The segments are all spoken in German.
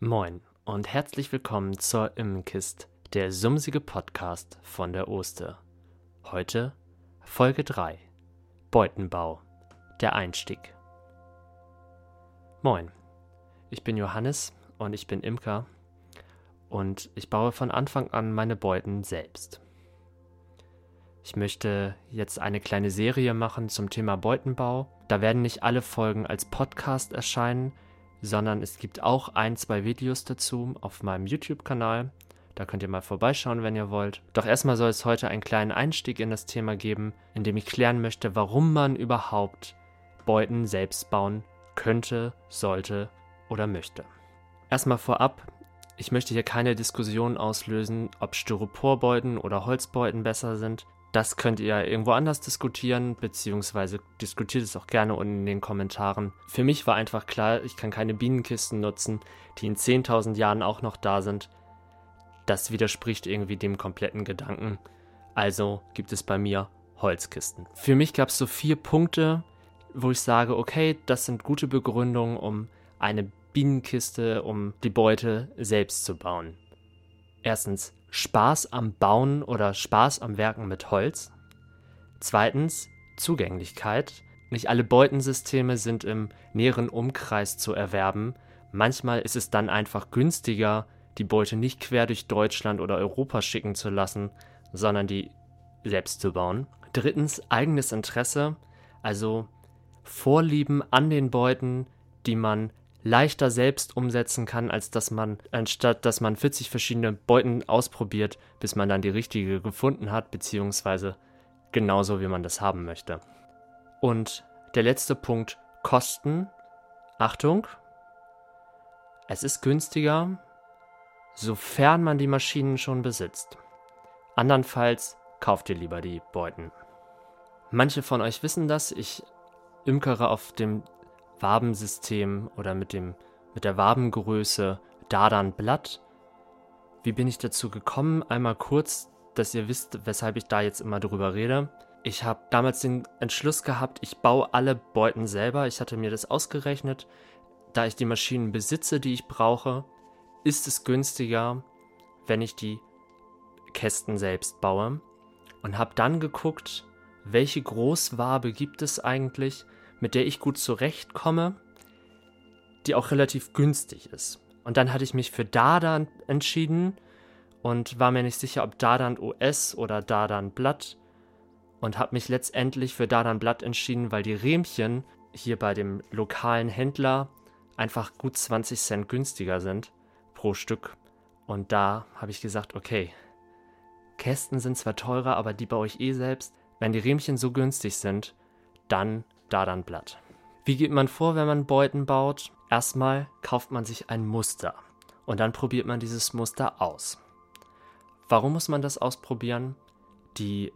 Moin und herzlich willkommen zur Immenkist, der sumsige Podcast von der Oster. Heute Folge 3 Beutenbau, der Einstieg. Moin, ich bin Johannes und ich bin Imker und ich baue von Anfang an meine Beuten selbst. Ich möchte jetzt eine kleine Serie machen zum Thema Beutenbau. Da werden nicht alle Folgen als Podcast erscheinen, sondern es gibt auch ein, zwei Videos dazu auf meinem YouTube-Kanal. Da könnt ihr mal vorbeischauen, wenn ihr wollt. Doch erstmal soll es heute einen kleinen Einstieg in das Thema geben, in dem ich klären möchte, warum man überhaupt Beuten selbst bauen könnte, sollte oder möchte. Erstmal vorab, ich möchte hier keine Diskussion auslösen, ob Styroporbeuten oder Holzbeuten besser sind. Das könnt ihr irgendwo anders diskutieren, beziehungsweise diskutiert es auch gerne unten in den Kommentaren. Für mich war einfach klar, ich kann keine Bienenkisten nutzen, die in 10.000 Jahren auch noch da sind. Das widerspricht irgendwie dem kompletten Gedanken. Also gibt es bei mir Holzkisten. Für mich gab es so vier Punkte, wo ich sage, okay, das sind gute Begründungen, um eine Bienenkiste, um die Beute selbst zu bauen. Erstens, Spaß am Bauen oder Spaß am Werken mit Holz. Zweitens Zugänglichkeit. Nicht alle Beutensysteme sind im näheren Umkreis zu erwerben. Manchmal ist es dann einfach günstiger, die Beute nicht quer durch Deutschland oder Europa schicken zu lassen, sondern die selbst zu bauen. Drittens eigenes Interesse, also Vorlieben an den Beuten, die man leichter selbst umsetzen kann, als dass man, anstatt dass man 40 verschiedene Beuten ausprobiert, bis man dann die richtige gefunden hat, beziehungsweise genauso, wie man das haben möchte. Und der letzte Punkt, Kosten. Achtung, es ist günstiger, sofern man die Maschinen schon besitzt. Andernfalls kauft ihr lieber die Beuten. Manche von euch wissen das, ich imkere auf dem Wabensystem oder mit, dem, mit der Wabengröße Dardan Blatt. Wie bin ich dazu gekommen? Einmal kurz, dass ihr wisst, weshalb ich da jetzt immer drüber rede. Ich habe damals den Entschluss gehabt, ich baue alle Beuten selber. Ich hatte mir das ausgerechnet. Da ich die Maschinen besitze, die ich brauche, ist es günstiger, wenn ich die Kästen selbst baue. Und habe dann geguckt, welche Großwabe gibt es eigentlich, mit der ich gut zurechtkomme, die auch relativ günstig ist. Und dann hatte ich mich für Dardan entschieden und war mir nicht sicher, ob Dardan OS oder Dardan Blatt und habe mich letztendlich für Dardan Blatt entschieden, weil die Rähmchen hier bei dem lokalen Händler einfach gut 20 Cent günstiger sind pro Stück. Und da habe ich gesagt, okay, Kästen sind zwar teurer, aber die baue ich eh selbst. Wenn die Rähmchen so günstig sind, dann Dardanblatt. Wie geht man vor, wenn man Beuten baut? Erstmal kauft man sich ein Muster und dann probiert man dieses Muster aus. Warum muss man das ausprobieren? Die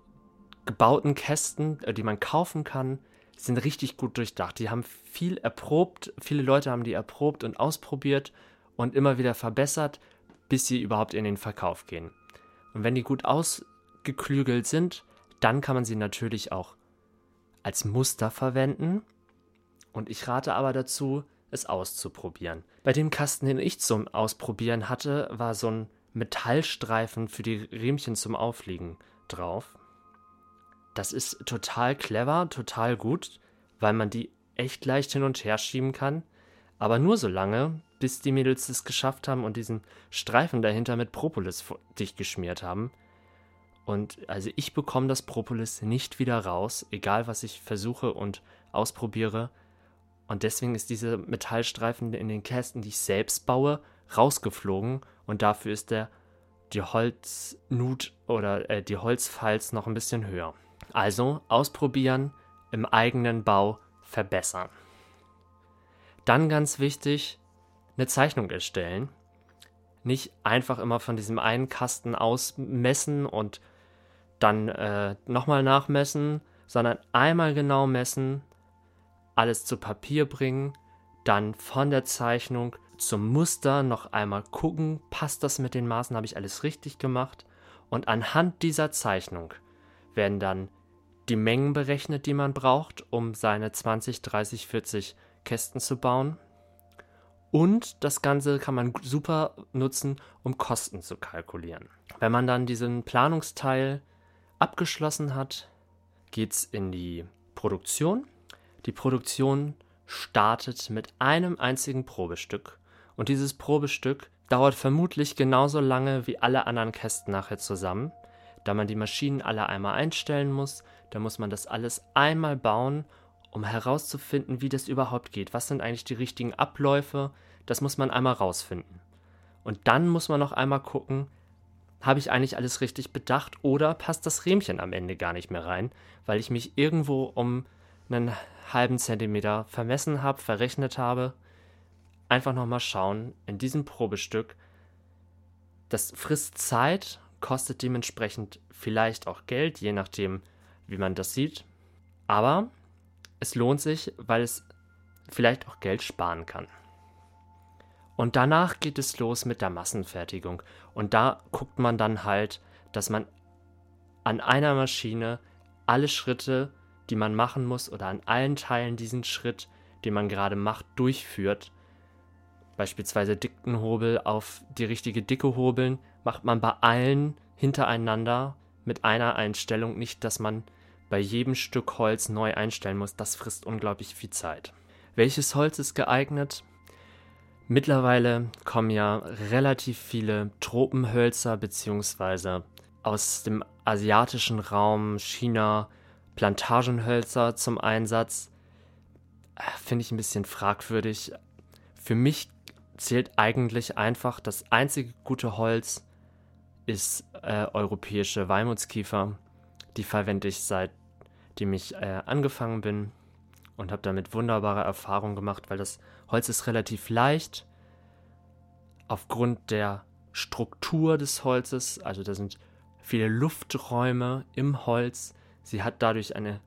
gebauten Kästen, äh, die man kaufen kann, sind richtig gut durchdacht. Die haben viel erprobt, viele Leute haben die erprobt und ausprobiert und immer wieder verbessert, bis sie überhaupt in den Verkauf gehen. Und wenn die gut ausgeklügelt sind, dann kann man sie natürlich auch als Muster verwenden. Und ich rate aber dazu, es auszuprobieren. Bei dem Kasten, den ich zum Ausprobieren hatte, war so ein Metallstreifen für die Riemchen zum Aufliegen drauf. Das ist total clever, total gut, weil man die echt leicht hin und her schieben kann. Aber nur so lange, bis die Mädels es geschafft haben und diesen Streifen dahinter mit Propolis dicht geschmiert haben. Und also ich bekomme das Propolis nicht wieder raus, egal was ich versuche und ausprobiere. Und deswegen ist dieser Metallstreifen in den Kästen, die ich selbst baue, rausgeflogen. Und dafür ist der die Holznut oder äh, die Holzfalz noch ein bisschen höher. Also ausprobieren, im eigenen Bau verbessern. Dann ganz wichtig, eine Zeichnung erstellen. Nicht einfach immer von diesem einen Kasten ausmessen und dann äh, nochmal nachmessen, sondern einmal genau messen, alles zu Papier bringen, dann von der Zeichnung zum Muster noch einmal gucken, passt das mit den Maßen, habe ich alles richtig gemacht und anhand dieser Zeichnung werden dann die Mengen berechnet, die man braucht, um seine 20, 30, 40 Kästen zu bauen Und das Ganze kann man super nutzen, um Kosten zu kalkulieren. Wenn man dann diesen Planungsteil abgeschlossen hat, geht es in die Produktion. Die Produktion startet mit einem einzigen Probestück. Und dieses Probestück dauert vermutlich genauso lange wie alle anderen Kästen nachher zusammen, da man die Maschinen alle einmal einstellen muss. Da muss man das alles einmal bauen um herauszufinden, wie das überhaupt geht. Was sind eigentlich die richtigen Abläufe? Das muss man einmal rausfinden. Und dann muss man noch einmal gucken, habe ich eigentlich alles richtig bedacht oder passt das Rähmchen am Ende gar nicht mehr rein, weil ich mich irgendwo um einen halben Zentimeter vermessen habe, verrechnet habe. Einfach nochmal schauen, in diesem Probestück, das frisst Zeit, kostet dementsprechend vielleicht auch Geld, je nachdem, wie man das sieht. Aber es lohnt sich, weil es vielleicht auch Geld sparen kann. Und danach geht es los mit der Massenfertigung. Und da guckt man dann halt, dass man an einer Maschine alle Schritte, die man machen muss, oder an allen Teilen diesen Schritt, den man gerade macht, durchführt. Beispielsweise Dickenhobel auf die richtige Dicke hobeln, macht man bei allen hintereinander mit einer Einstellung, nicht dass man bei jedem Stück Holz neu einstellen muss, das frisst unglaublich viel Zeit. Welches Holz ist geeignet? Mittlerweile kommen ja relativ viele Tropenhölzer bzw. aus dem asiatischen Raum, China, Plantagenhölzer zum Einsatz. Finde ich ein bisschen fragwürdig. Für mich zählt eigentlich einfach das einzige gute Holz ist äh, europäische Weimutskiefer. Die verwende ich seit dem ich äh, angefangen bin und habe damit wunderbare Erfahrungen gemacht, weil das Holz ist relativ leicht aufgrund der Struktur des Holzes, also da sind viele Lufträume im Holz. Sie hat dadurch eine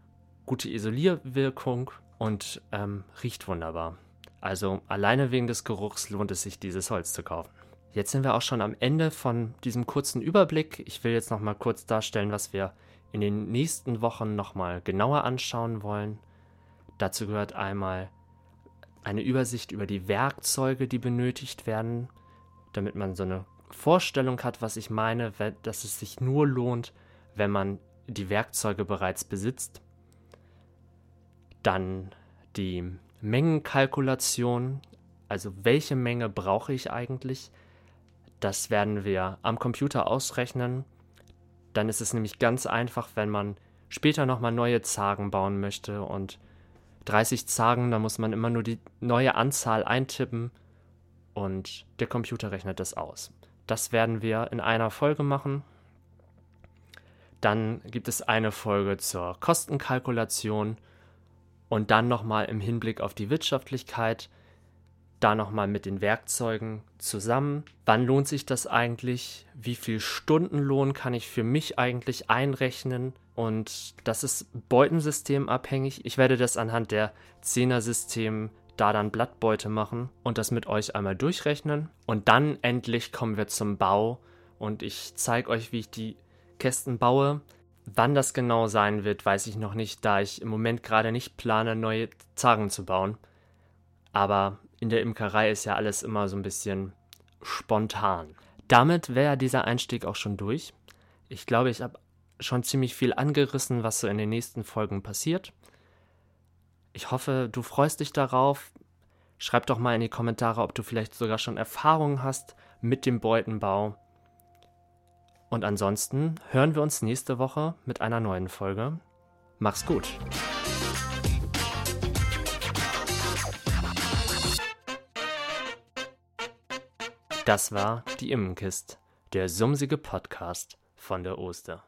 gute Isolierwirkung und ähm, riecht wunderbar. Also alleine wegen des Geruchs lohnt es sich, dieses Holz zu kaufen. Jetzt sind wir auch schon am Ende von diesem kurzen Überblick. Ich will jetzt noch mal kurz darstellen, was wir in den nächsten Wochen nochmal genauer anschauen wollen. Dazu gehört einmal eine Übersicht über die Werkzeuge, die benötigt werden, damit man so eine Vorstellung hat, was ich meine, dass es sich nur lohnt, wenn man die Werkzeuge bereits besitzt. Dann die Mengenkalkulation, also welche Menge brauche ich eigentlich? Das werden wir am Computer ausrechnen dann ist es nämlich ganz einfach, wenn man später nochmal neue Zagen bauen möchte und 30 Zagen, da muss man immer nur die neue Anzahl eintippen und der Computer rechnet das aus. Das werden wir in einer Folge machen. Dann gibt es eine Folge zur Kostenkalkulation und dann nochmal im Hinblick auf die Wirtschaftlichkeit da nochmal mit den Werkzeugen zusammen. Wann lohnt sich das eigentlich? Wie viel Stundenlohn kann ich für mich eigentlich einrechnen? Und das ist beutensystemabhängig. Ich werde das anhand der Zehner-System da dann Blattbeute machen und das mit euch einmal durchrechnen. Und dann endlich kommen wir zum Bau und ich zeige euch, wie ich die Kästen baue. Wann das genau sein wird, weiß ich noch nicht, da ich im Moment gerade nicht plane, neue Zagen zu bauen. Aber in der Imkerei ist ja alles immer so ein bisschen spontan. Damit wäre dieser Einstieg auch schon durch. Ich glaube, ich habe schon ziemlich viel angerissen, was so in den nächsten Folgen passiert. Ich hoffe, du freust dich darauf. Schreib doch mal in die Kommentare, ob du vielleicht sogar schon Erfahrungen hast mit dem Beutenbau. Und ansonsten hören wir uns nächste Woche mit einer neuen Folge. Mach's gut. Das war die Immenkist, der sumsige Podcast von der Oster.